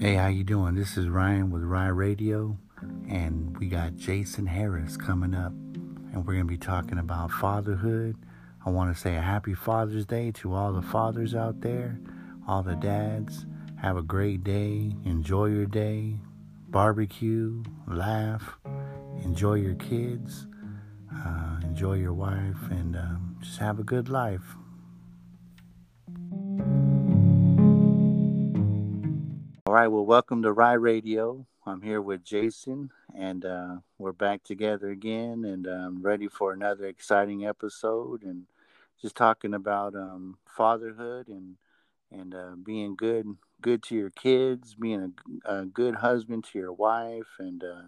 Hey, how you doing? This is Ryan with Rye Radio, and we got Jason Harris coming up, and we're gonna be talking about fatherhood. I want to say a happy Father's Day to all the fathers out there, all the dads. Have a great day. Enjoy your day. Barbecue, laugh, enjoy your kids, uh, enjoy your wife, and um, just have a good life. All right, well, welcome to Rye Radio. I'm here with Jason, and uh, we're back together again, and um, ready for another exciting episode, and just talking about um, fatherhood and and uh, being good good to your kids, being a, a good husband to your wife, and uh,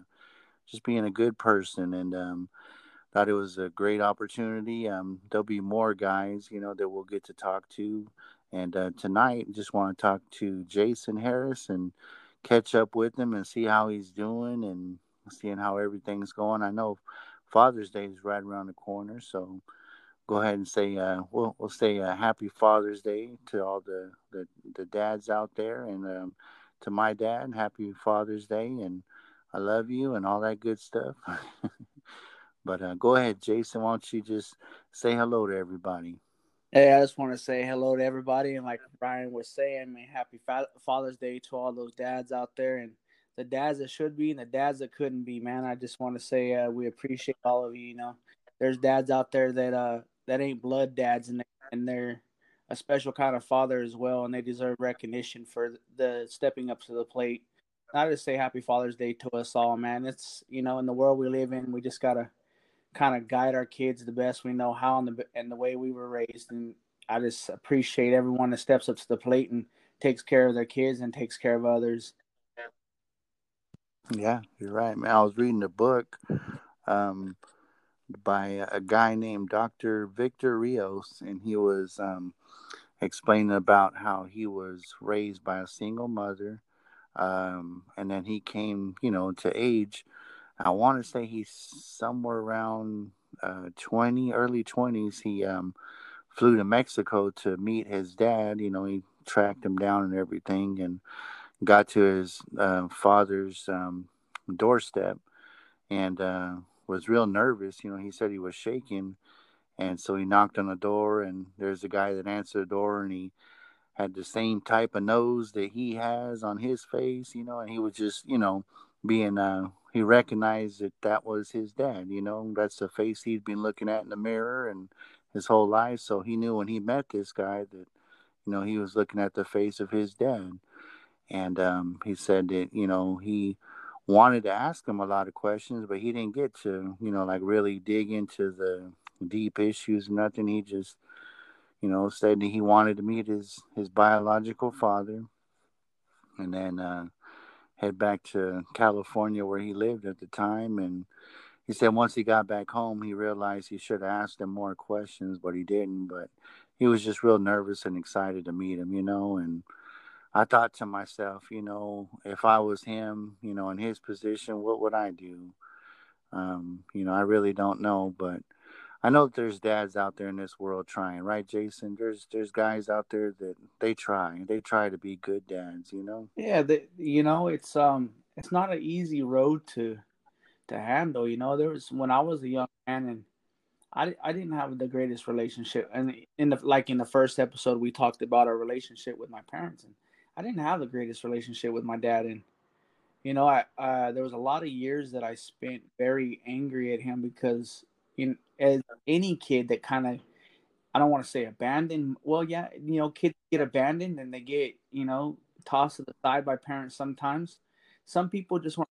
just being a good person. And um, thought it was a great opportunity. Um, there'll be more guys, you know, that we'll get to talk to and uh, tonight, just want to talk to Jason Harris and catch up with him and see how he's doing and seeing how everything's going. I know Father's Day is right around the corner, so go ahead and say uh, we'll we'll say a happy Father's Day to all the the, the dads out there, and um, to my dad, happy Father's Day, and I love you and all that good stuff. but uh, go ahead, Jason. Why don't you just say hello to everybody? Hey, I just want to say hello to everybody, and like Ryan was saying, man, happy Father's Day to all those dads out there, and the dads that should be, and the dads that couldn't be. Man, I just want to say uh, we appreciate all of you. You know, there's dads out there that uh that ain't blood dads, and and they're a special kind of father as well, and they deserve recognition for the stepping up to the plate. I just say happy Father's Day to us all, man. It's you know, in the world we live in, we just gotta kind of guide our kids the best we know how and the and the way we were raised. And I just appreciate everyone that steps up to the plate and takes care of their kids and takes care of others. Yeah, you're right, man. I was reading a book um, by a guy named Dr. Victor Rios, and he was um, explaining about how he was raised by a single mother, um, and then he came, you know, to age I want to say he's somewhere around uh, 20, early 20s. He um, flew to Mexico to meet his dad. You know, he tracked him down and everything and got to his uh, father's um, doorstep and uh, was real nervous. You know, he said he was shaking. And so he knocked on the door, and there's a guy that answered the door, and he had the same type of nose that he has on his face, you know, and he was just, you know, being uh, he recognized that that was his dad. You know, that's the face he'd been looking at in the mirror and his whole life. So he knew when he met this guy that, you know, he was looking at the face of his dad. And um, he said that, you know, he wanted to ask him a lot of questions, but he didn't get to, you know, like really dig into the deep issues nothing. He just, you know, said that he wanted to meet his his biological father. And then uh, head back to California where he lived at the time. And he said once he got back home, he realized he should have asked him more questions, but he didn't. But he was just real nervous and excited to meet him, you know. And I thought to myself, you know, if I was him, you know, in his position, what would I do? Um, you know, I really don't know, but I know there's dads out there in this world trying, right, Jason? There's there's guys out there that they try. They try to be good dads, you know. Yeah, the, you know, it's um it's not an easy road to to handle. You know, there was when I was a young man and I I didn't have the greatest relationship, and in the like in the first episode we talked about our relationship with my parents, and I didn't have the greatest relationship with my dad, and you know, I uh, there was a lot of years that I spent very angry at him because in as any kid that kind of I don't want to say abandoned. Well, yeah, you know, kids get abandoned and they get, you know, tossed to the side by parents sometimes. Some people just want,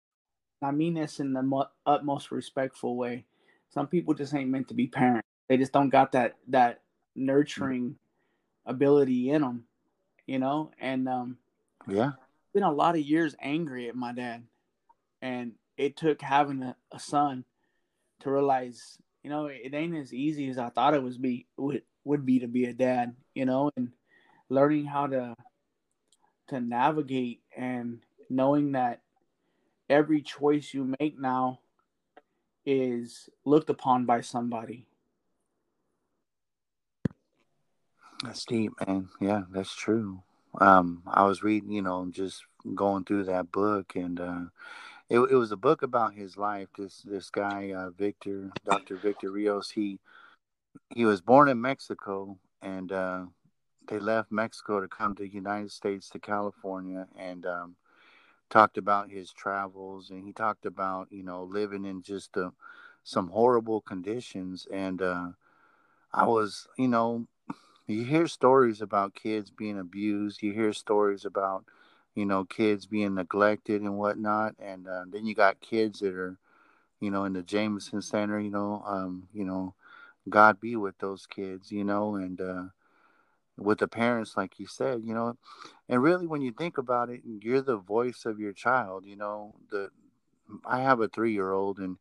I mean this in the mo- utmost respectful way. Some people just ain't meant to be parents. They just don't got that, that nurturing ability in them, you know? And, um, yeah, been a lot of years angry at my dad. And it took having a, a son to realize you know, it ain't as easy as I thought it was be would would be to be a dad, you know, and learning how to to navigate and knowing that every choice you make now is looked upon by somebody. That's deep, man. Yeah, that's true. um, I was reading, you know, just going through that book, and uh, it, it was a book about his life. This this guy, uh, Victor, Doctor Victor Rios, he he was born in Mexico, and uh, they left Mexico to come to the United States to California, and um, talked about his travels, and he talked about you know living in just uh, some horrible conditions, and uh, I was, you know, you hear stories about kids being abused. You hear stories about, you know, kids being neglected and whatnot. And uh, then you got kids that are, you know, in the detention center. You know, um, you know, God be with those kids. You know, and uh, with the parents, like you said, you know, and really when you think about it, you're the voice of your child. You know, the I have a three year old and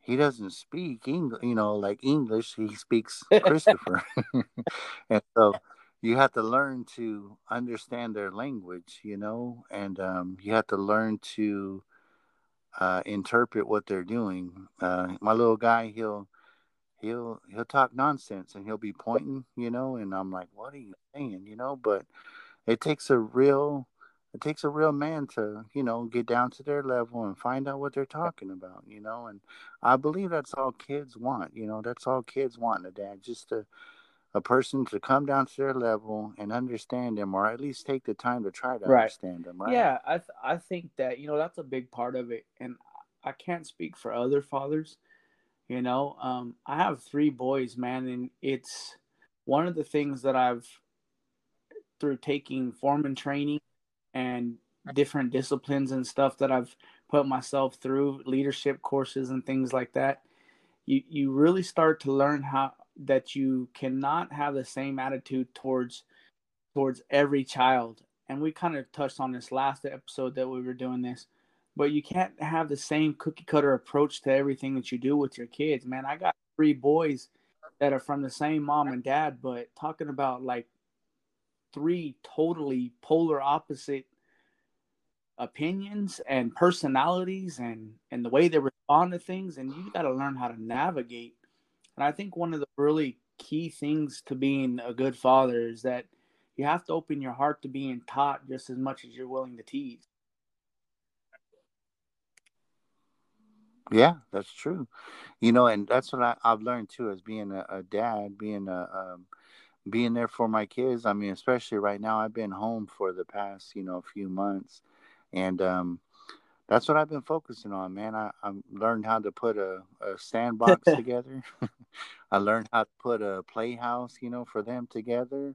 he doesn't speak English, you know, like English. He speaks Christopher, and so you have to learn to understand their language, you know, and um, you have to learn to uh, interpret what they're doing. Uh, my little guy, he'll he'll he'll talk nonsense and he'll be pointing, you know, and I'm like, what are you saying, you know? But it takes a real it takes a real man to you know get down to their level and find out what they're talking about you know and i believe that's all kids want you know that's all kids want a dad just a, a person to come down to their level and understand them or at least take the time to try to right. understand them right yeah i th- i think that you know that's a big part of it and i can't speak for other fathers you know um i have three boys man and it's one of the things that i've through taking foreman training and different disciplines and stuff that I've put myself through, leadership courses and things like that, you you really start to learn how that you cannot have the same attitude towards towards every child. And we kind of touched on this last episode that we were doing this, but you can't have the same cookie cutter approach to everything that you do with your kids. Man, I got three boys that are from the same mom and dad, but talking about like three totally polar opposite opinions and personalities and and the way they respond to things and you got to learn how to navigate and i think one of the really key things to being a good father is that you have to open your heart to being taught just as much as you're willing to teach. Yeah that's true. You know and that's what I, have learned too as being a, a dad being a um, being there for my kids. I mean, especially right now, I've been home for the past, you know, a few months, and um, that's what I've been focusing on, man. I, I learned how to put a, a sandbox together. I learned how to put a playhouse, you know, for them together.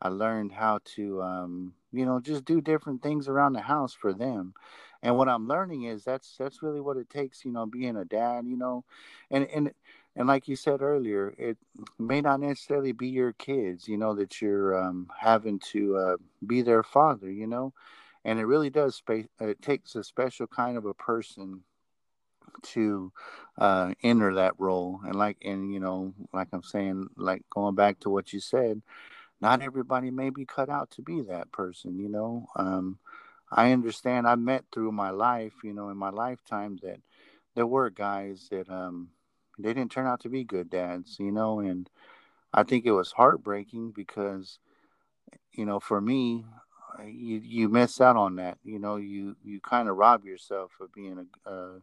I learned how to, um, you know, just do different things around the house for them. And what I'm learning is that's that's really what it takes, you know, being a dad, you know, and and and like you said earlier, it may not necessarily be your kids, you know, that you're um, having to uh, be their father, you know, and it really does. Space, it takes a special kind of a person to uh, enter that role, and like, and you know, like I'm saying, like going back to what you said, not everybody may be cut out to be that person, you know. Um, I understand. I met through my life, you know, in my lifetime that there were guys that um they didn't turn out to be good dads, you know, and I think it was heartbreaking because, you know, for me, you you miss out on that. You know, you you kind of rob yourself of being a, uh,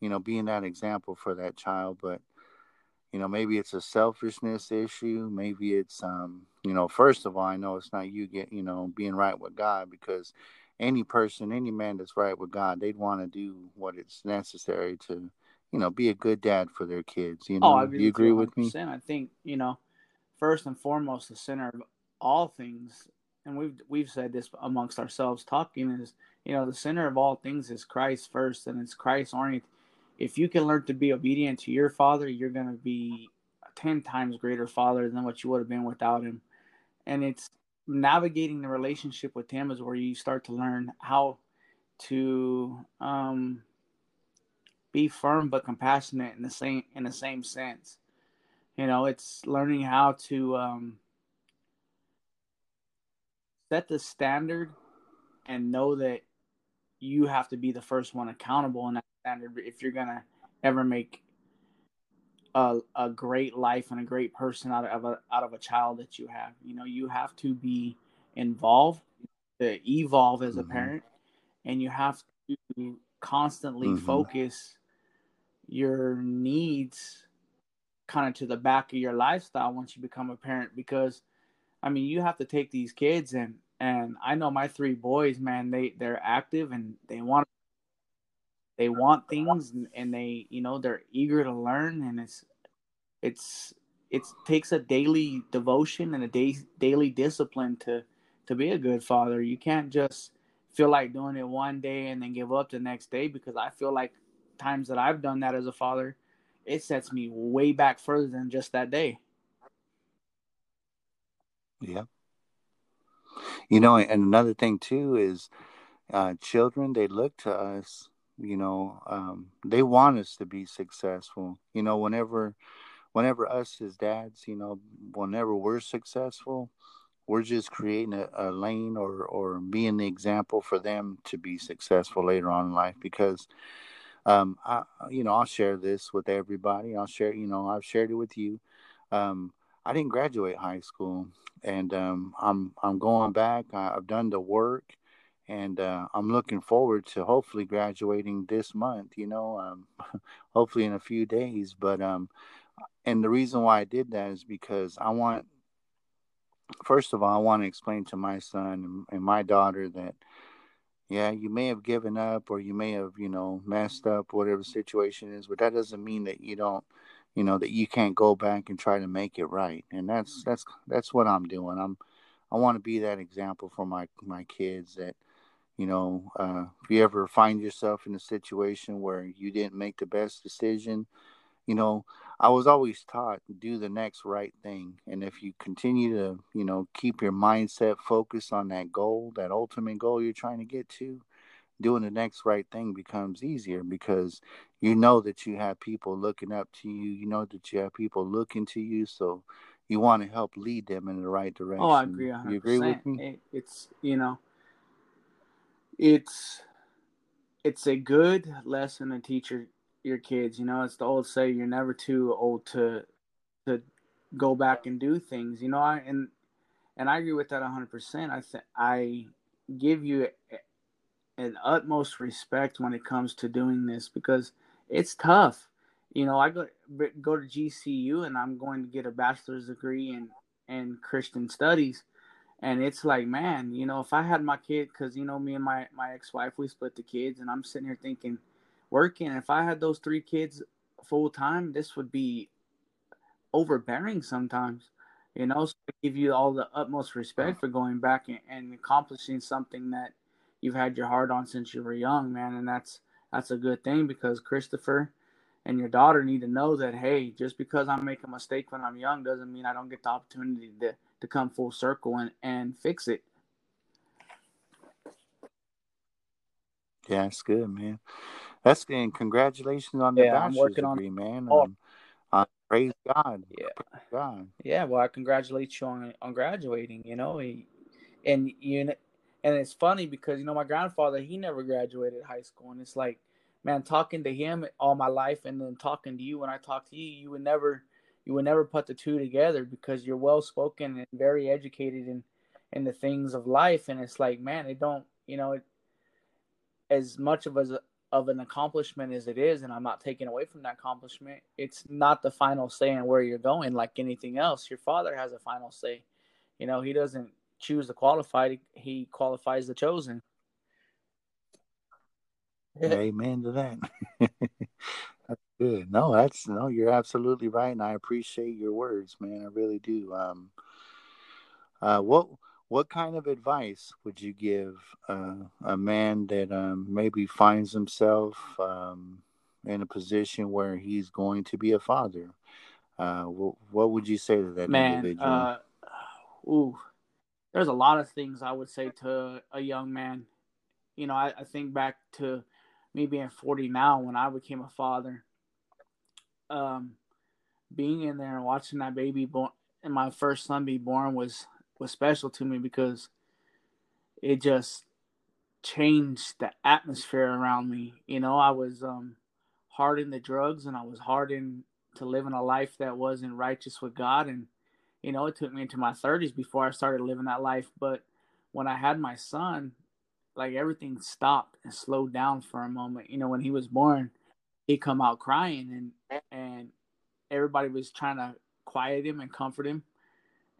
you know, being that example for that child. But you know, maybe it's a selfishness issue. Maybe it's, um, you know, first of all, I know it's not you get, you know, being right with God because any person, any man that's right with God, they'd want to do what it's necessary to you know, be a good dad for their kids. You oh, know, oh, I agree you agree with me? I think you know, first and foremost, the center of all things, and we've we've said this amongst ourselves talking is you know the center of all things is Christ first, and it's Christ oriented. If you can learn to be obedient to your father, you're going to be a ten times greater father than what you would have been without him. And it's navigating the relationship with him is where you start to learn how to um, be firm but compassionate in the same in the same sense. You know, it's learning how to um, set the standard and know that you have to be the first one accountable in that standard if you're gonna ever make a, a great life and a great person out of a out of a child that you have. You know, you have to be involved to evolve as mm-hmm. a parent, and you have to constantly mm-hmm. focus your needs kind of to the back of your lifestyle once you become a parent because I mean you have to take these kids and and I know my three boys man they they're active and they want they want things and, they you know they're eager to learn and it's it's it takes a daily devotion and a day, daily discipline to to be a good father. You can't just feel like doing it one day and then give up the next day because I feel like times that I've done that as a father, it sets me way back further than just that day. Yeah. You know, and another thing too is uh, children, they look to us, you know, um, they want us to be successful. You know, whenever whenever us as dads, you know, whenever we're successful, we're just creating a, a, lane or or being the example for them to be successful later on in life because um I you know I'll share this with everybody I'll share you know I've shared it with you um I didn't graduate high school and um I'm I'm going back. I've done the work and uh, I'm looking forward to hopefully graduating this month you know um hopefully in a few days. But um and the reason why I did that is because I want, first of all, I want to explain to my son and my daughter that, yeah, you may have given up or you may have, you know, messed up, whatever situation is, but that doesn't mean that you don't, you know, that you can't go back and try to make it right. And that's that's that's what I'm doing. I'm I want to be that example for my my kids that, you know, uh, if you ever find yourself in a situation where you didn't make the best decision, you know, I was always taught do the next right thing. And if you continue to, you know, keep your mindset focused on that goal, that ultimate goal you're trying to get to, doing the next right thing becomes easier because you know that you have people looking up to you, you know that you have people looking to you, so you want to help lead them in the right direction. Oh, I agree. 100%. You agree with me? it's you know, it's it's a good lesson a teacher your kids. You know, it's the old say you're never too old to to go back and do things. You know, I and and I agree with that 100%. I th- I give you an utmost respect when it comes to doing this because it's tough. You know, I go go to GCU and I'm going to get a bachelor's degree in in Christian studies, and it's like, man, you know, if I had my kid, because you know, me and my my ex wife we split the kids, and I'm sitting here thinking working. If I had those three kids full time, this would be overbearing sometimes. You know, so I give you all the utmost respect for going back and, and accomplishing something that you've had your heart on since you were young, man. And that's that's a good thing because Christopher and your daughter need to know that hey, just because I make a mistake when I'm young doesn't mean I don't get the opportunity to to come full circle and, and fix it. Yeah, that's good, man. That's good. and congratulations on the yeah, bachelor's I'm working degree, on, man. Um, uh, praise God. Yeah. Praise God. Yeah. Well, I congratulate you on on graduating. You know, he, and you and it's funny because you know my grandfather he never graduated high school, and it's like, man, talking to him all my life, and then talking to you when I talk to you, you would never you would never put the two together because you're well spoken and very educated in in the things of life, and it's like, man, it don't you know it as much of as of an accomplishment as it is, and I'm not taking away from that accomplishment, it's not the final say in where you're going like anything else. Your father has a final say. You know, he doesn't choose the qualified, he qualifies the chosen. Amen to that. that's good. No, that's no, you're absolutely right, and I appreciate your words, man. I really do. Um, uh, what what kind of advice would you give uh, a man that um, maybe finds himself um, in a position where he's going to be a father? Uh, what, what, would you say to that man, individual? Uh, ooh, there's a lot of things I would say to a young man. You know, I, I think back to me being 40 now when I became a father. Um, being in there and watching that baby born and my first son be born was was special to me because it just changed the atmosphere around me. You know, I was um, hard in the drugs and I was hard in to living a life that wasn't righteous with God. And, you know, it took me into my 30s before I started living that life. But when I had my son, like everything stopped and slowed down for a moment. You know, when he was born, he come out crying and and everybody was trying to quiet him and comfort him.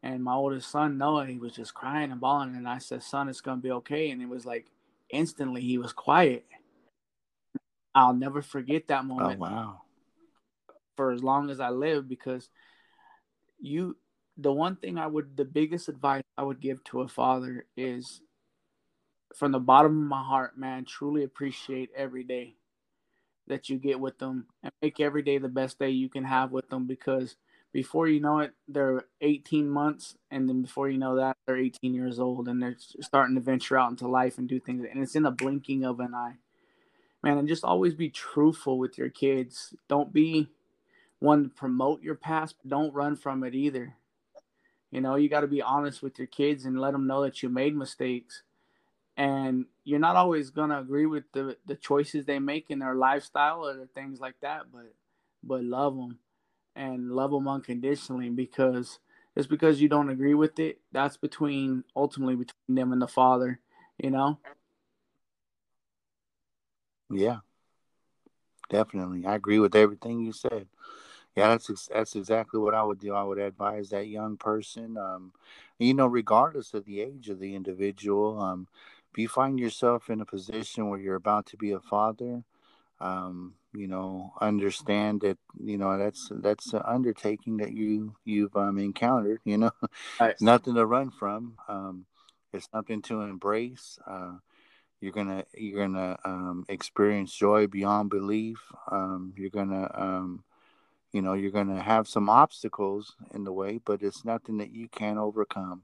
And my oldest son, Noah, he was just crying and bawling. And I said, Son, it's gonna be okay. And it was like instantly he was quiet. I'll never forget that oh, moment. Oh wow. For as long as I live, because you the one thing I would the biggest advice I would give to a father is from the bottom of my heart, man, truly appreciate every day that you get with them and make every day the best day you can have with them because before you know it, they're 18 months, and then before you know that, they're 18 years old and they're starting to venture out into life and do things. And it's in the blinking of an eye, man. And just always be truthful with your kids. Don't be one to promote your past, but don't run from it either. You know, you got to be honest with your kids and let them know that you made mistakes. And you're not always gonna agree with the the choices they make in their lifestyle or things like that, but but love them and love them unconditionally because just because you don't agree with it, that's between ultimately between them and the father, you know? Yeah. Definitely. I agree with everything you said. Yeah, that's that's exactly what I would do. I would advise that young person, um, you know, regardless of the age of the individual, um, if you find yourself in a position where you're about to be a father, um, you know, understand that you know that's that's an undertaking that you you've um, encountered. You know, right. nothing to run from. Um, it's something to embrace. Uh, you're gonna you're gonna um, experience joy beyond belief. Um, you're gonna um, you know you're gonna have some obstacles in the way, but it's nothing that you can't overcome.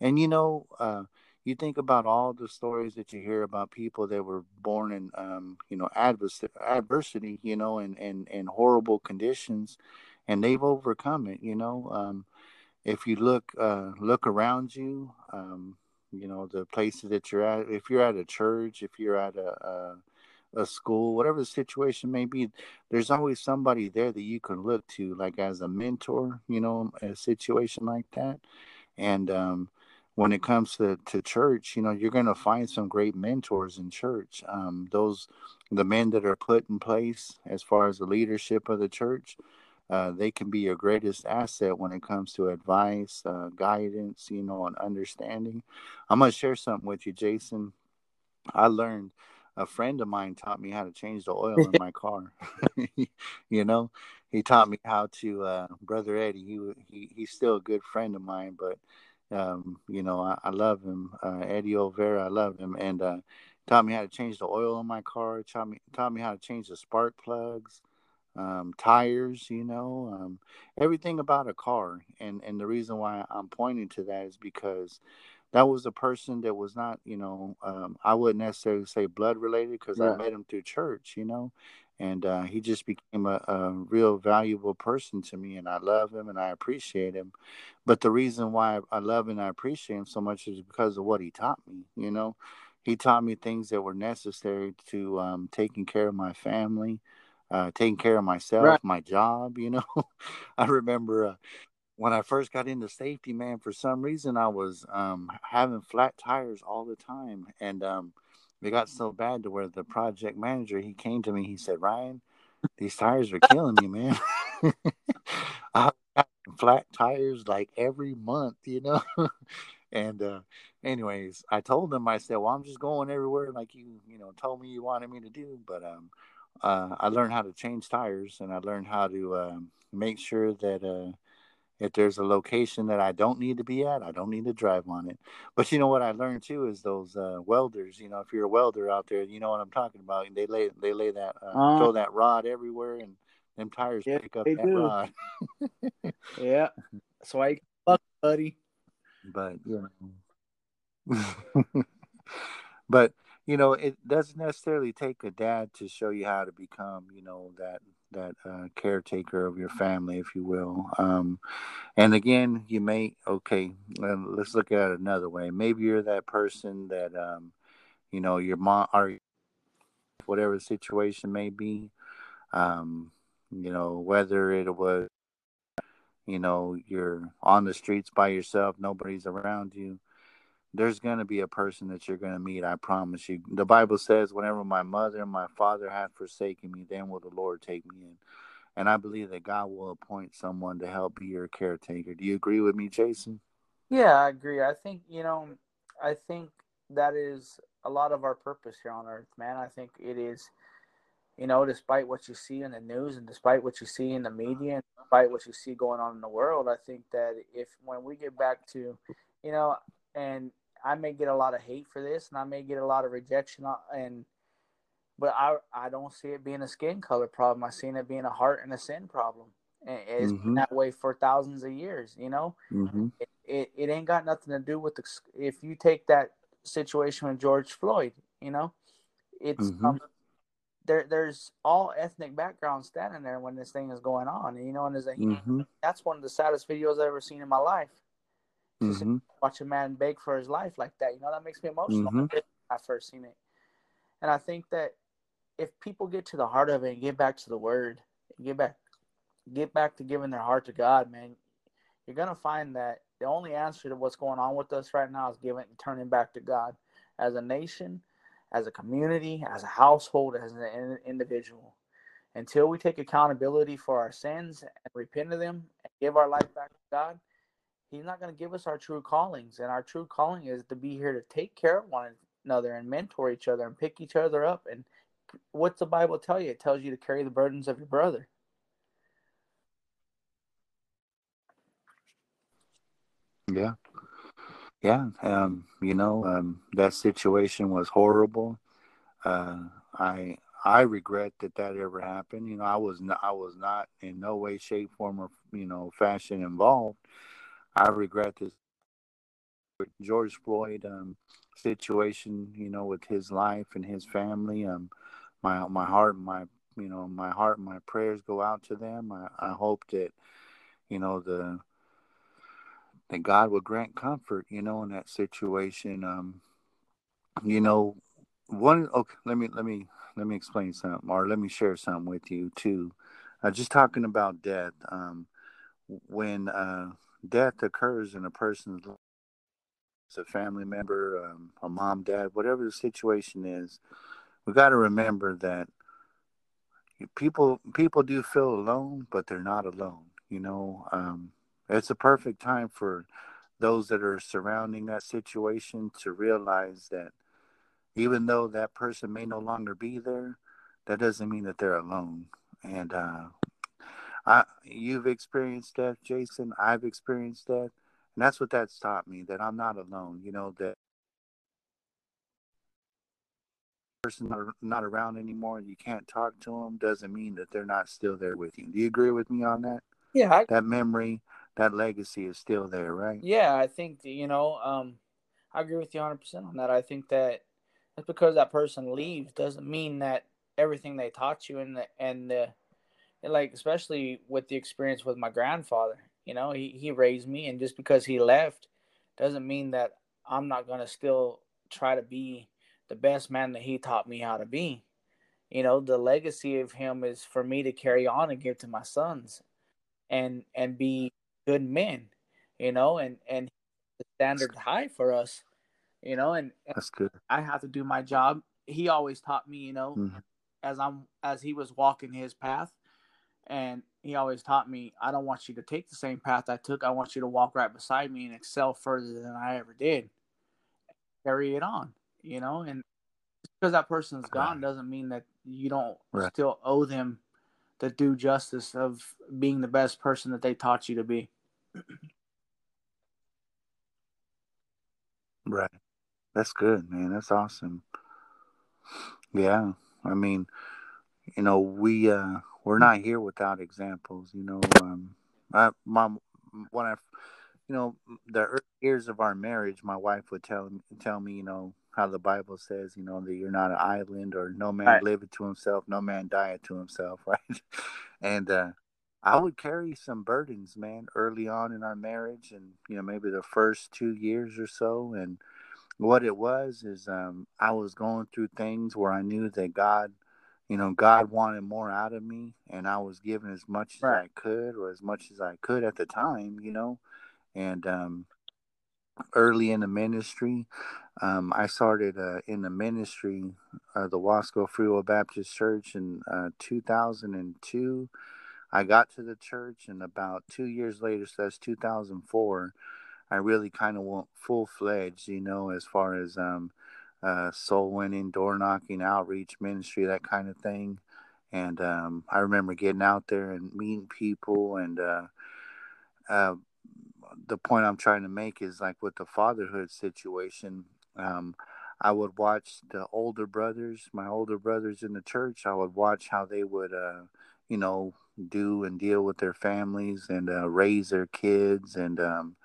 And you know, uh, you think about all the stories that you hear about people that were born in um, you know advers- adversity you know and, and and horrible conditions and they've overcome it you know um, if you look uh, look around you um, you know the places that you're at if you're at a church if you're at a, a a school, whatever the situation may be, there's always somebody there that you can look to, like as a mentor, you know, a situation like that. And um, when it comes to, to church, you know, you're going to find some great mentors in church. Um, those, the men that are put in place as far as the leadership of the church, uh, they can be your greatest asset when it comes to advice, uh, guidance, you know, and understanding. I'm going to share something with you, Jason. I learned a friend of mine taught me how to change the oil in my car. you know, he taught me how to, uh, brother Eddie, he, he, he's still a good friend of mine, but um, you know, I, I love him, uh, Eddie Olvera. I love him, and uh, taught me how to change the oil in my car. Taught me taught me how to change the spark plugs, um, tires. You know, um, everything about a car. And and the reason why I'm pointing to that is because that was a person that was not, you know, um, I wouldn't necessarily say blood related because yeah. I met him through church. You know, and uh, he just became a, a, real valuable person to me and i love him and i appreciate him but the reason why i love and i appreciate him so much is because of what he taught me you know he taught me things that were necessary to um, taking care of my family uh, taking care of myself right. my job you know i remember uh, when i first got into safety man for some reason i was um, having flat tires all the time and um, it got so bad to where the project manager he came to me. He said, "Ryan, these tires are killing me, man. I got flat tires like every month, you know." and uh, anyways, I told him, I said, "Well, I'm just going everywhere like you, you know, told me you wanted me to do." But um, uh, I learned how to change tires, and I learned how to uh, make sure that uh, if there's a location that I don't need to be at, I don't need to drive on it. But you know what I learned too is those uh, welders. You know, if you're a welder out there, you know what I'm talking about. They lay they lay that uh, uh, throw that rod everywhere, and them tires yeah, pick up that do. rod. yeah, so I fuck buddy. But you know, but you know, it doesn't necessarily take a dad to show you how to become, you know, that that uh, caretaker of your family, if you will. Um, and again, you may okay. let's look at it another way. Maybe you're that person that um, you know your mom or whatever the situation may be. Um, you know whether it was you know you're on the streets by yourself, nobody's around you. There's going to be a person that you're going to meet. I promise you. The Bible says, "Whenever my mother and my father have forsaken me, then will the Lord take me in." And I believe that God will appoint someone to help be your caretaker. Do you agree with me, Jason? Yeah, I agree. I think you know, I think that is a lot of our purpose here on earth, man. I think it is, you know, despite what you see in the news and despite what you see in the media and despite what you see going on in the world, I think that if when we get back to, you know, and I may get a lot of hate for this and I may get a lot of rejection and but I I don't see it being a skin color problem. I seen it being a heart and a sin problem. And it's mm-hmm. been that way for thousands of years, you know. Mm-hmm. It, it, it ain't got nothing to do with the if you take that situation with George Floyd, you know, it's mm-hmm. um, there. There's all ethnic backgrounds standing there when this thing is going on, you know. And a mm-hmm. that's one of the saddest videos I've ever seen in my life. Mm-hmm. watch a man beg for his life like that, you know, that makes me emotional. Mm-hmm. I first seen it, and I think that if people get to the heart of it and get back to the word, get back, get back to giving their heart to God, man, you're gonna find that the only answer to what's going on with us right now is giving and turning back to God as a nation, as a community, as a household, as an individual. Until we take accountability for our sins and repent of them and give our life back to God, He's not going to give us our true callings. And our true calling is to be here to take care of one another and mentor each other and pick each other up. And what's the Bible tell you? It tells you to carry the burdens of your brother. Yeah. Yeah. Um, you know, um, that situation was horrible. Uh, I I regret that that ever happened. You know, I was not, I was not in no way, shape, form, or you know, fashion involved. I regret this George Floyd um, situation. You know, with his life and his family. Um, my my heart, my you know, my heart, my prayers go out to them. I, I hope that you know the that God will grant comfort, you know, in that situation. Um, you know, one. Okay, let me let me let me explain something, or let me share something with you too. Uh, just talking about death. Um, when uh, death occurs in a person's life, it's a family member, um, a mom, dad, whatever the situation is, we got to remember that people people do feel alone, but they're not alone. You know, um, it's a perfect time for those that are surrounding that situation to realize that even though that person may no longer be there, that doesn't mean that they're alone. And uh, I, you've experienced death, Jason. I've experienced death, and that's what that's taught me that I'm not alone. You know that person not, not around anymore and you can't talk to them doesn't mean that they're not still there with you. Do you agree with me on that? Yeah, I, that memory, that legacy is still there, right? Yeah, I think you know, um, I agree with you 100 percent on that. I think that just because that person leaves doesn't mean that everything they taught you and the and the and like especially with the experience with my grandfather, you know, he he raised me, and just because he left doesn't mean that I'm not gonna still try to be the best man that he taught me how to be. You know, the legacy of him is for me to carry on and give to my sons and and be good men, you know, and and the standard high for us, you know, and, and that's good. I have to do my job. He always taught me, you know, mm-hmm. as I'm as he was walking his path, and he always taught me, I don't want you to take the same path I took. I want you to walk right beside me and excel further than I ever did. Carry it on, you know, and because that person's gone doesn't mean that you don't right. still owe them the due justice of being the best person that they taught you to be. Right. That's good, man. That's awesome. Yeah. I mean, you know, we uh we're not here without examples, you know. Um I mom when I you know, the years of our marriage, my wife would tell tell me, you know, how the Bible says, you know, that you're not an island or no man right. liveth to himself, no man dieth to himself, right? and uh, I would carry some burdens, man, early on in our marriage, and you know, maybe the first two years or so. And what it was is, um, I was going through things where I knew that God, you know, God wanted more out of me, and I was giving as much as. I could, or as much as I could at the time, you know, and um, early in the ministry. Um, I started uh, in the ministry, uh, the Wasco Free Will Baptist Church in uh, 2002. I got to the church, and about two years later, so that's 2004, I really kind of went full fledged, you know, as far as um, uh, soul winning, door knocking, outreach ministry, that kind of thing. And um, I remember getting out there and meeting people. And uh, uh, the point I'm trying to make is like with the fatherhood situation, um, I would watch the older brothers, my older brothers in the church. I would watch how they would, uh, you know, do and deal with their families and uh, raise their kids and um,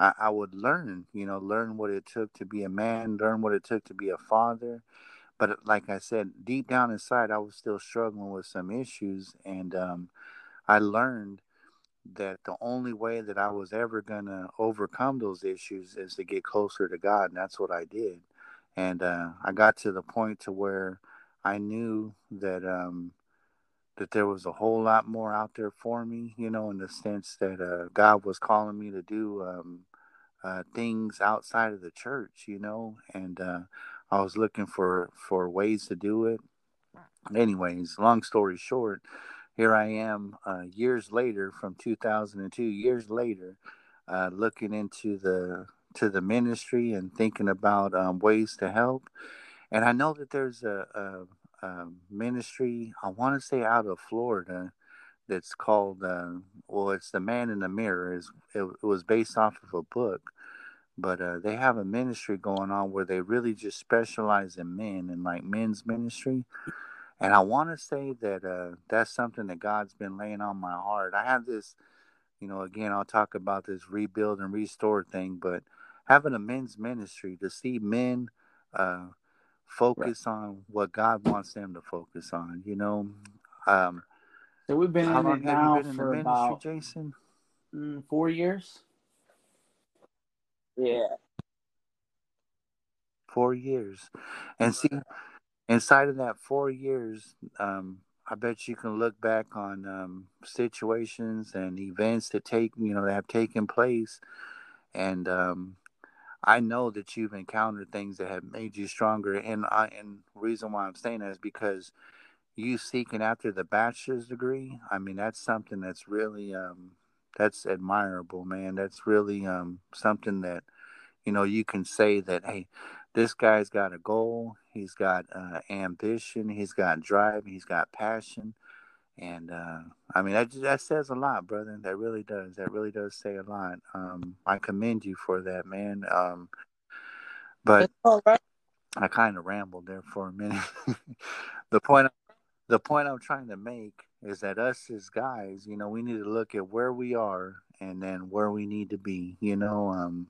I, I would learn, you know, learn what it took to be a man, learn what it took to be a father. But like I said, deep down inside, I was still struggling with some issues. And um, I learned that the only way that I was ever going to overcome those issues is to get closer to God. And that's what I did. And uh, I got to the point to where I knew that um, that there was a whole lot more out there for me, you know, in the sense that uh, God was calling me to do um, uh, things outside of the church, you know, and uh, I was looking for for ways to do it. Anyways, long story short, here I am uh, years later, from 2002, years later, uh, looking into the to the ministry and thinking about um, ways to help. And I know that there's a, a, a ministry I want to say out of Florida that's called uh, well it's the man in the mirror is it, it was based off of a book but uh, they have a ministry going on where they really just specialize in men and like men's ministry. And i want to say that uh, that's something that god's been laying on my heart. I have this you know again i'll talk about this rebuild and restore thing but having a men's ministry to see men uh, focus right. on what god wants them to focus on you know? Um, so we've been How in it now been for about Jason. Mm, four years. Yeah. Four years, and see, inside of that four years, um, I bet you can look back on um, situations and events that take you know that have taken place, and um, I know that you've encountered things that have made you stronger. And I and reason why I'm saying that is because you seeking after the bachelor's degree, I mean, that's something that's really, um, that's admirable, man. That's really um, something that, you know, you can say that, hey, this guy's got a goal, he's got uh, ambition, he's got drive, he's got passion. And uh, I mean, that, that says a lot, brother. That really does. That really does say a lot. Um, I commend you for that, man. Um, but I kind of rambled there for a minute. the point the point I'm trying to make is that us as guys, you know, we need to look at where we are and then where we need to be. You know, um,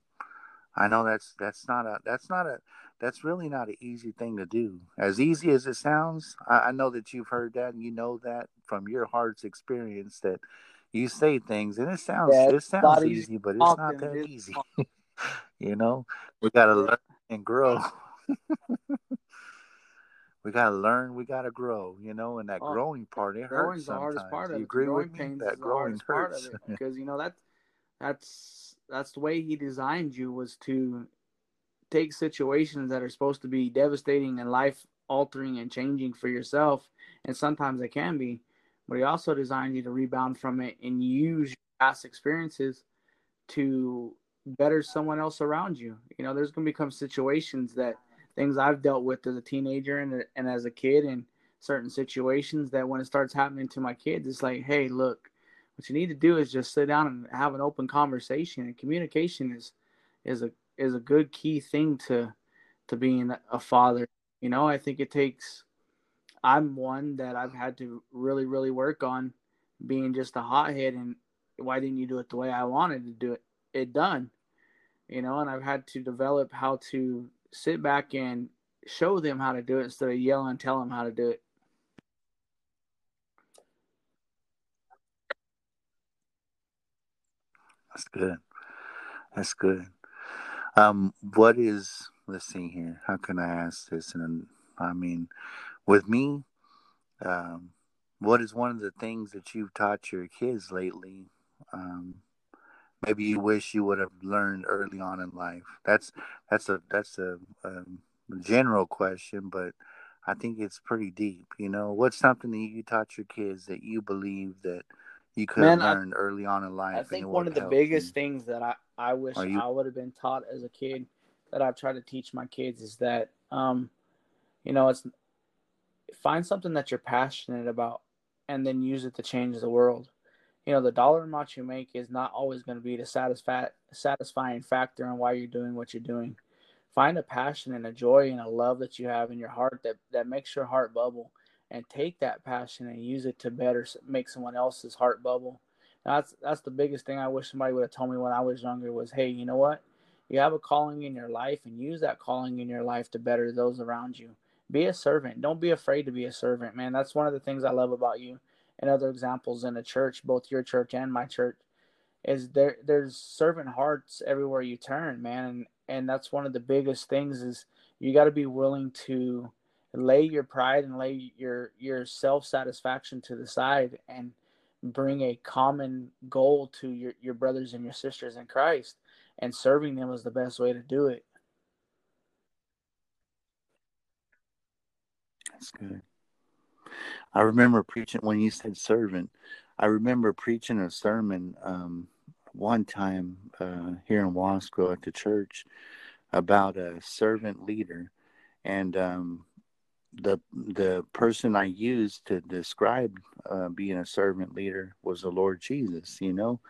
I know that's that's not a that's not a that's really not an easy thing to do. As easy as it sounds, I, I know that you've heard that and you know that from your heart's experience that you say things and it sounds yeah, it sounds easy, but it's not that easy. you know, we gotta learn and grow. we gotta learn, we gotta grow, you know, and that oh, growing part it hurts the hardest part of you agree with me? That growing hurts. because you know that's that's that's the way he designed you was to take situations that are supposed to be devastating and life altering and changing for yourself, and sometimes they can be, but he also designed you to rebound from it and use your past experiences to better someone else around you. You know, there's gonna become situations that things I've dealt with as a teenager and, and as a kid in certain situations that when it starts happening to my kids, it's like, hey, look, what you need to do is just sit down and have an open conversation. And communication is is a is a good key thing to to being a father. You know, I think it takes. I'm one that I've had to really, really work on being just a hothead and why didn't you do it the way I wanted to do it it done you know and I've had to develop how to sit back and show them how to do it instead of yell and tell them how to do it. That's good. That's good. Um, what is? Let's see here. How can I ask this? And I mean, with me, um, what is one of the things that you've taught your kids lately um, maybe you wish you would have learned early on in life? That's that's a that's a, a general question, but I think it's pretty deep. You know, what's something that you taught your kids that you believe that you could Man, have learned I, early on in life? I think one of the biggest you? things that I, I wish you... I would have been taught as a kid that I've tried to teach my kids is that, um, you know, it's find something that you're passionate about and then use it to change the world. You know, the dollar amount you make is not always going to be the satisfy, satisfying factor in why you're doing what you're doing find a passion and a joy and a love that you have in your heart that, that makes your heart bubble and take that passion and use it to better make someone else's heart bubble. that's that's the biggest thing I wish somebody would have told me when I was younger was, hey, you know what? You have a calling in your life and use that calling in your life to better those around you. Be a servant. Don't be afraid to be a servant, man. That's one of the things I love about you and other examples in the church, both your church and my church, is there there's servant hearts everywhere you turn, man. And and that's one of the biggest things is you got to be willing to lay your pride and lay your your self satisfaction to the side and bring a common goal to your, your brothers and your sisters in Christ and serving them is the best way to do it. That's good. I remember preaching when you said servant. I remember preaching a sermon um, one time uh, here in Wasco at the church about a servant leader, and um, the the person I used to describe uh, being a servant leader was the Lord Jesus. You know,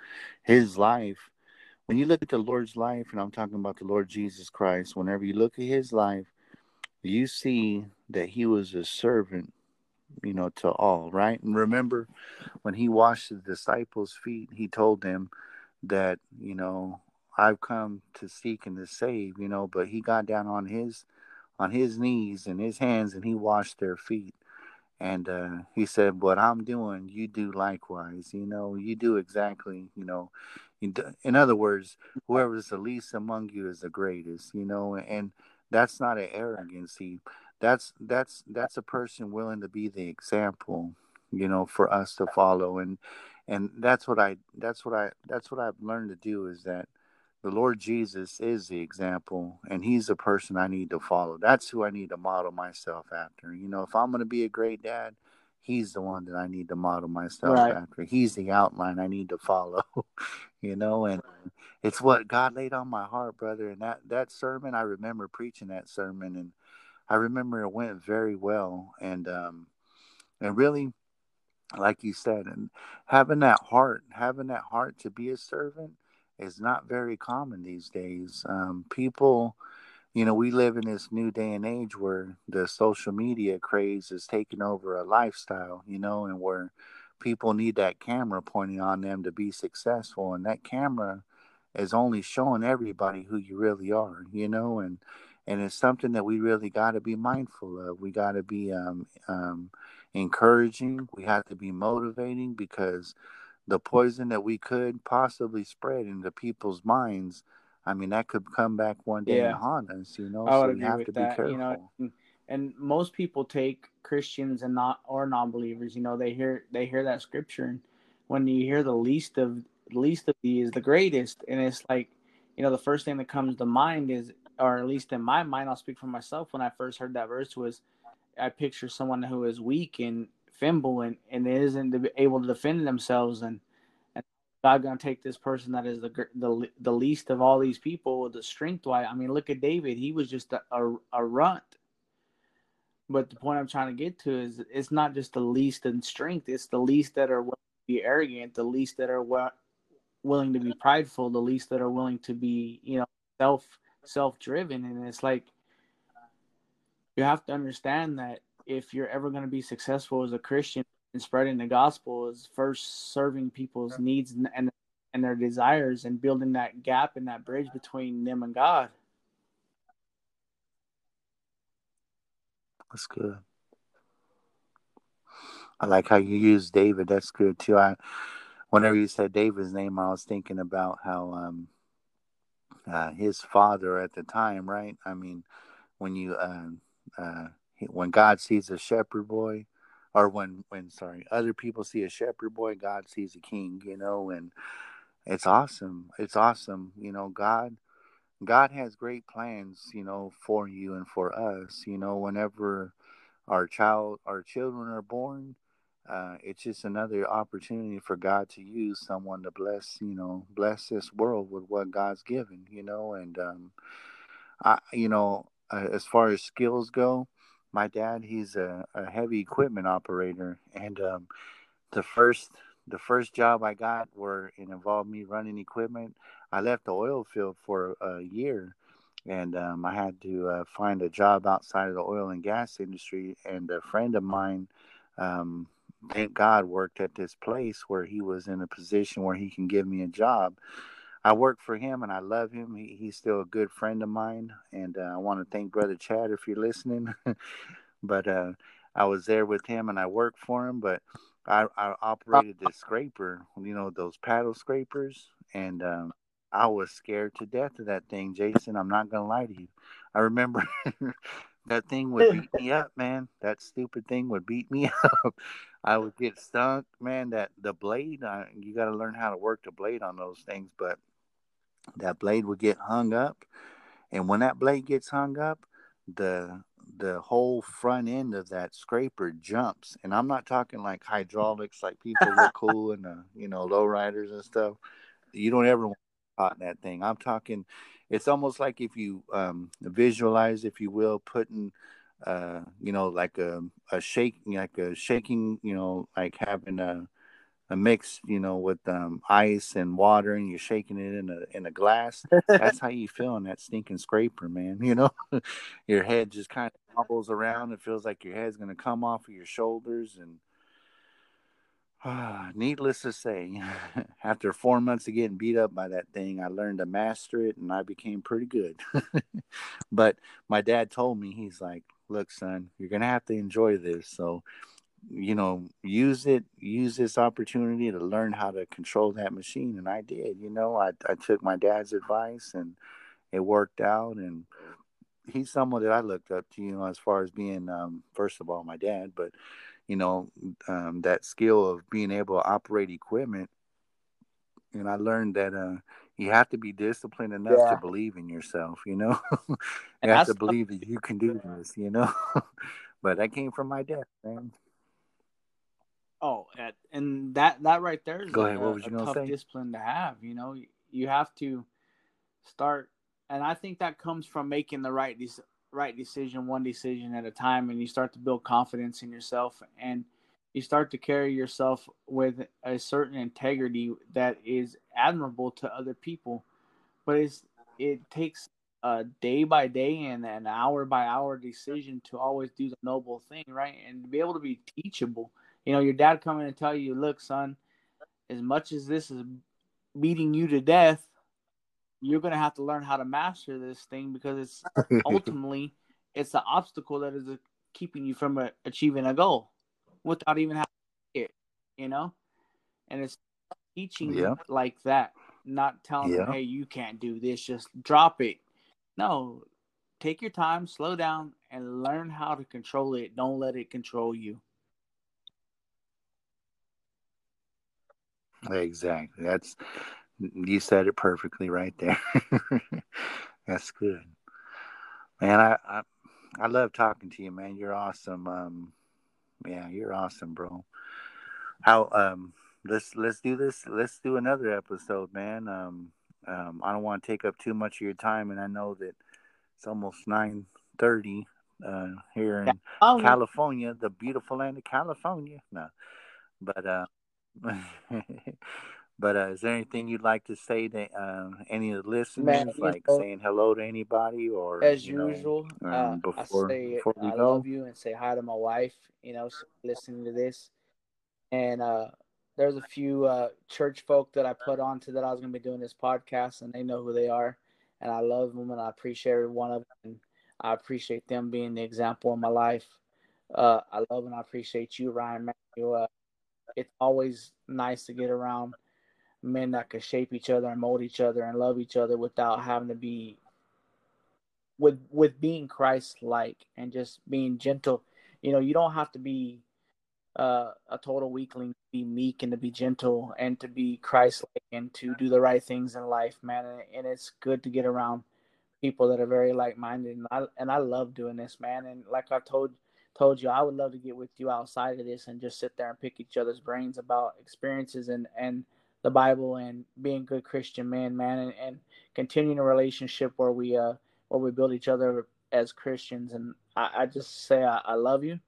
His life. When you look at the Lord's life, and I'm talking about the Lord Jesus Christ, whenever you look at His life, you see that He was a servant you know, to all, right? And remember when he washed the disciples' feet, he told them, that you know I've come to seek and to save, you know, but he got down on his on his knees and his hands and he washed their feet. And uh, he said, "What I'm doing, you do likewise. You know, you do exactly. You know, in other words, whoever is the least among you is the greatest. You know, and that's not an arrogancy. That's that's that's a person willing to be the example. You know, for us to follow. And and that's what I that's what I that's what I've learned to do is that the Lord Jesus is the example and he's the person I need to follow. That's who I need to model myself after. You know, if I'm going to be a great dad, he's the one that I need to model myself right. after. He's the outline I need to follow, you know, and it's what God laid on my heart, brother. And that that sermon, I remember preaching that sermon and I remember it went very well and um and really like you said, and having that heart, having that heart to be a servant is not very common these days. Um, people, you know, we live in this new day and age where the social media craze is taking over a lifestyle, you know, and where people need that camera pointing on them to be successful. And that camera is only showing everybody who you really are, you know, and and it's something that we really got to be mindful of. We got to be um, um, encouraging. We have to be motivating because the poison that we could possibly spread into people's minds, I mean, that could come back one day yeah. and haunt us. You know, so agree with that. You know, and, and most people take Christians and not or non-believers. You know, they hear they hear that scripture, and when you hear the least of least of these the greatest, and it's like, you know, the first thing that comes to mind is, or at least in my mind, I'll speak for myself. When I first heard that verse was I picture someone who is weak and fimble and, and isn't able to defend themselves and, and God gonna take this person that is the the the least of all these people with the strength. Why? I mean, look at David. He was just a, a, a runt. But the point I'm trying to get to is it's not just the least in strength. It's the least that are willing to be arrogant, the least that are willing to be prideful, the least that are willing to be, you know, self self driven. And it's like you have to understand that if you're ever going to be successful as a Christian in spreading the gospel, is first serving people's needs and, and and their desires and building that gap and that bridge between them and God. That's good. I like how you use David. That's good too. I, whenever you said David's name, I was thinking about how um, uh, his father at the time, right? I mean, when you uh, uh, when God sees a shepherd boy, or when when sorry, other people see a shepherd boy, God sees a king, you know, and it's awesome. It's awesome. You know, God God has great plans, you know, for you and for us. You know, whenever our child our children are born, uh, it's just another opportunity for God to use someone to bless, you know, bless this world with what God's given, you know, and um, I, you know, uh, as far as skills go, my dad he's a, a heavy equipment operator, and um, the first the first job I got where it involved me running equipment, I left the oil field for a year, and um, I had to uh, find a job outside of the oil and gas industry. And a friend of mine, um, thank God, worked at this place where he was in a position where he can give me a job. I work for him and I love him. He, he's still a good friend of mine. And uh, I want to thank Brother Chad if you're listening. but uh, I was there with him and I worked for him. But I, I operated this scraper, you know, those paddle scrapers. And um, I was scared to death of that thing, Jason. I'm not going to lie to you. I remember that thing would beat me up, man. That stupid thing would beat me up. I would get stunk, man. That the blade, I, you got to learn how to work the blade on those things. But that blade would get hung up, and when that blade gets hung up, the the whole front end of that scraper jumps. And I'm not talking like hydraulics, like people look cool and uh, you know lowriders and stuff. You don't ever want to caught that thing. I'm talking. It's almost like if you um, visualize, if you will, putting uh, you know, like a a shake, like a shaking, you know, like having a a mix, you know, with um, ice and water, and you're shaking it in a in a glass. That's how you feel in that stinking scraper, man. You know, your head just kind of wobbles around. It feels like your head's gonna come off of your shoulders, and needless to say, after four months of getting beat up by that thing, I learned to master it, and I became pretty good. but my dad told me, he's like, "Look, son, you're gonna have to enjoy this, so." you know, use it, use this opportunity to learn how to control that machine. And I did, you know, I, I took my dad's advice and it worked out. And he's someone that I looked up to, you know, as far as being, um, first of all, my dad, but, you know, um, that skill of being able to operate equipment. And I learned that, uh, you have to be disciplined enough yeah. to believe in yourself, you know, you have to believe that you can do this, you know, but that came from my dad, man. Oh, and that that right there is Go ahead. A, what was you a tough say? discipline to have. You know, you have to start, and I think that comes from making the right de- right decision, one decision at a time, and you start to build confidence in yourself, and you start to carry yourself with a certain integrity that is admirable to other people. But it's it takes a day by day and an hour by hour decision to always do the noble thing, right? And to be able to be teachable you know, your dad coming and tell you, look, son, as much as this is beating you to death, you're gonna have to learn how to master this thing because it's ultimately it's the obstacle that is keeping you from achieving a goal without even having it, you know. And it's teaching yeah. like that, not telling yeah. them, "Hey, you can't do this. Just drop it." No, take your time, slow down, and learn how to control it. Don't let it control you. Exactly. That's you said it perfectly right there. That's good, man. I, I I love talking to you, man. You're awesome. Um, yeah, you're awesome, bro. How um let's let's do this. Let's do another episode, man. Um, um I don't want to take up too much of your time, and I know that it's almost nine thirty uh here in California, the beautiful land of California. No, but uh but uh, is there anything you'd like to say to uh, any of the listeners, Man, like know, saying hello to anybody, or as usual, know, um, uh, before, I say before I go? love you and say hi to my wife. You know, listening to this, and uh, there's a few uh, church folk that I put on to that I was going to be doing this podcast, and they know who they are, and I love them, and I appreciate every one of them. And I appreciate them being the example in my life. Uh, I love and I appreciate you, Ryan. Uh, it's always nice to get around men that can shape each other and mold each other and love each other without having to be with with being Christ like and just being gentle. You know, you don't have to be uh, a total weakling to be meek and to be gentle and to be Christ-like and to do the right things in life, man. And, and it's good to get around people that are very like-minded. And I and I love doing this, man. And like I told told you, I would love to get with you outside of this and just sit there and pick each other's brains about experiences and and the Bible and being good Christian men, man, and, and continuing a relationship where we uh where we build each other as Christians. And I, I just say I, I love you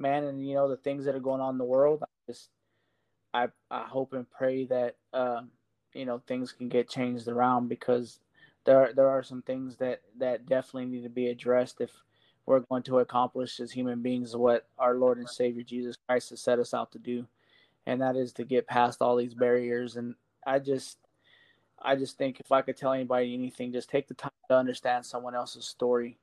man, and you know the things that are going on in the world. I just I I hope and pray that uh, you know things can get changed around because there there are some things that that definitely need to be addressed if we're going to accomplish as human beings what our Lord and Savior Jesus Christ has set us out to do, and that is to get past all these barriers. And I just I just think if I could tell anybody anything, just take the time to understand someone else's story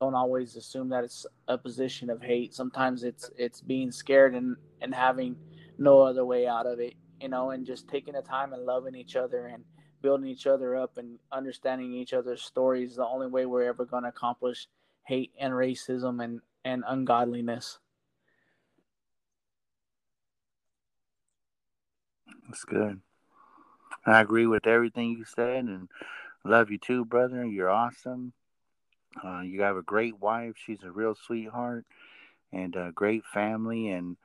don't always assume that it's a position of hate. Sometimes it's it's being scared and and having no other way out of it, you know, and just taking the time and loving each other and building each other up and understanding each other's stories. The only way we're ever going to accomplish hate and racism and and ungodliness. That's good. I agree with everything you said and love you too, brother. You're awesome. Uh, you have a great wife. She's a real sweetheart and a great family. And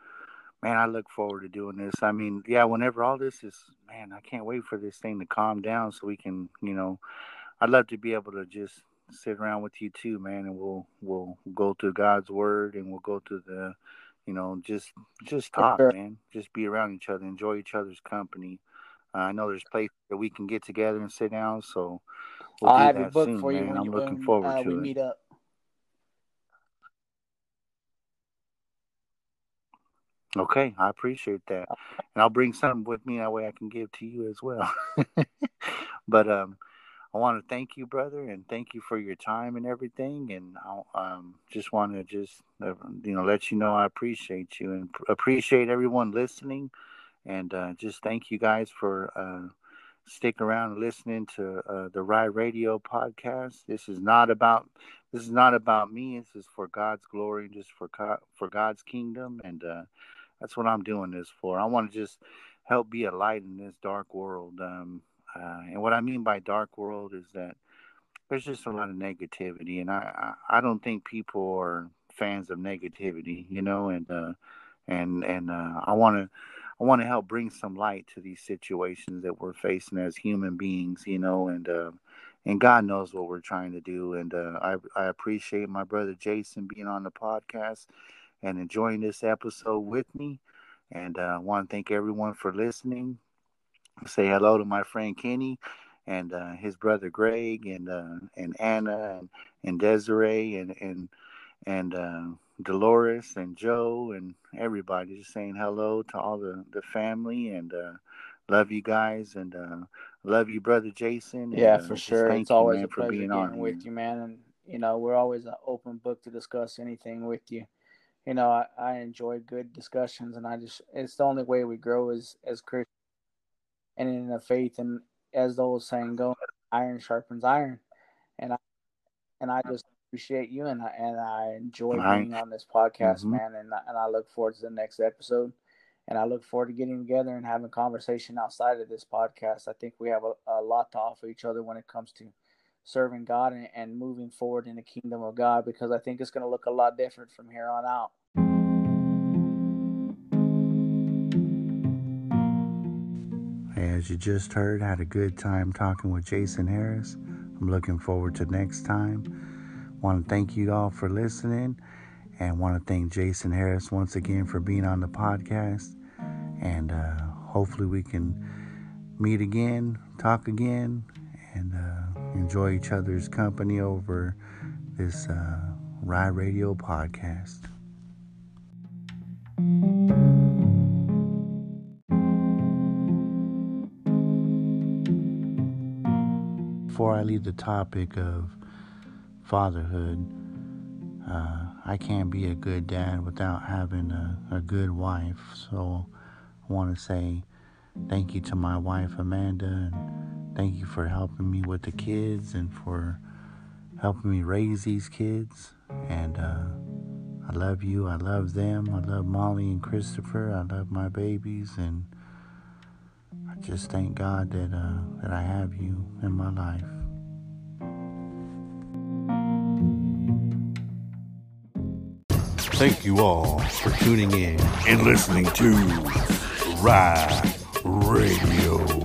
man, I look forward to doing this. I mean, yeah, whenever all this is, man, I can't wait for this thing to calm down so we can, you know, I'd love to be able to just sit around with you too, man, and we'll we'll go through God's word and we'll go through the, you know, just just talk, sure. man, just be around each other, enjoy each other's company. Uh, I know there's places that we can get together and sit down, so We'll I'll have a book soon, for you man. I'm you looking when, forward uh, to we it. meet up. Okay, I appreciate that, and I'll bring something with me that way I can give to you as well. but um, I want to thank you, brother, and thank you for your time and everything. And I um, just want to just uh, you know let you know I appreciate you and appreciate everyone listening, and uh, just thank you guys for uh, stick around listening to uh, the Rye Radio podcast. This is not about this is not about me. This is for God's glory, and just for for God's kingdom, and uh, that's what I'm doing this for. I want to just help be a light in this dark world. Um, uh, and what I mean by dark world is that there's just a lot of negativity, and I I, don't think people are fans of negativity, you know, and uh, and and uh, I want to I want to help bring some light to these situations that we're facing as human beings, you know, and uh, and God knows what we're trying to do. And uh, I I appreciate my brother Jason being on the podcast and enjoying this episode with me. And uh, I want to thank everyone for listening. Say hello to my friend Kenny and uh, his brother Greg and uh, and Anna and, and Desiree and and and uh, Dolores and Joe and everybody just saying hello to all the, the family and uh, love you guys and uh, love you, brother Jason. Yeah, and, for sure. It's you, always man, a pleasure being on with here. you, man. And you know, we're always an open book to discuss anything with you. You know, I, I enjoy good discussions, and I just it's the only way we grow as as Christians and in the faith. And as the old saying go, iron sharpens iron. And I and I just appreciate you and I, and I enjoy being on this podcast, mm-hmm. man. And and I look forward to the next episode. And I look forward to getting together and having conversation outside of this podcast. I think we have a, a lot to offer each other when it comes to serving God and, and moving forward in the kingdom of God because I think it's going to look a lot different from here on out. As you just heard, I had a good time talking with Jason Harris. I'm looking forward to next time. Want to thank you all for listening and want to thank Jason Harris once again for being on the podcast. And uh, hopefully, we can meet again, talk again, and uh, enjoy each other's company over this uh, Rye Radio podcast. leave the topic of fatherhood, uh, I can't be a good dad without having a, a good wife. So I want to say thank you to my wife, Amanda, and thank you for helping me with the kids and for helping me raise these kids. And uh, I love you. I love them. I love Molly and Christopher. I love my babies. And I just thank God that, uh, that I have you in my life. Thank you all for tuning in and listening to Ride Radio.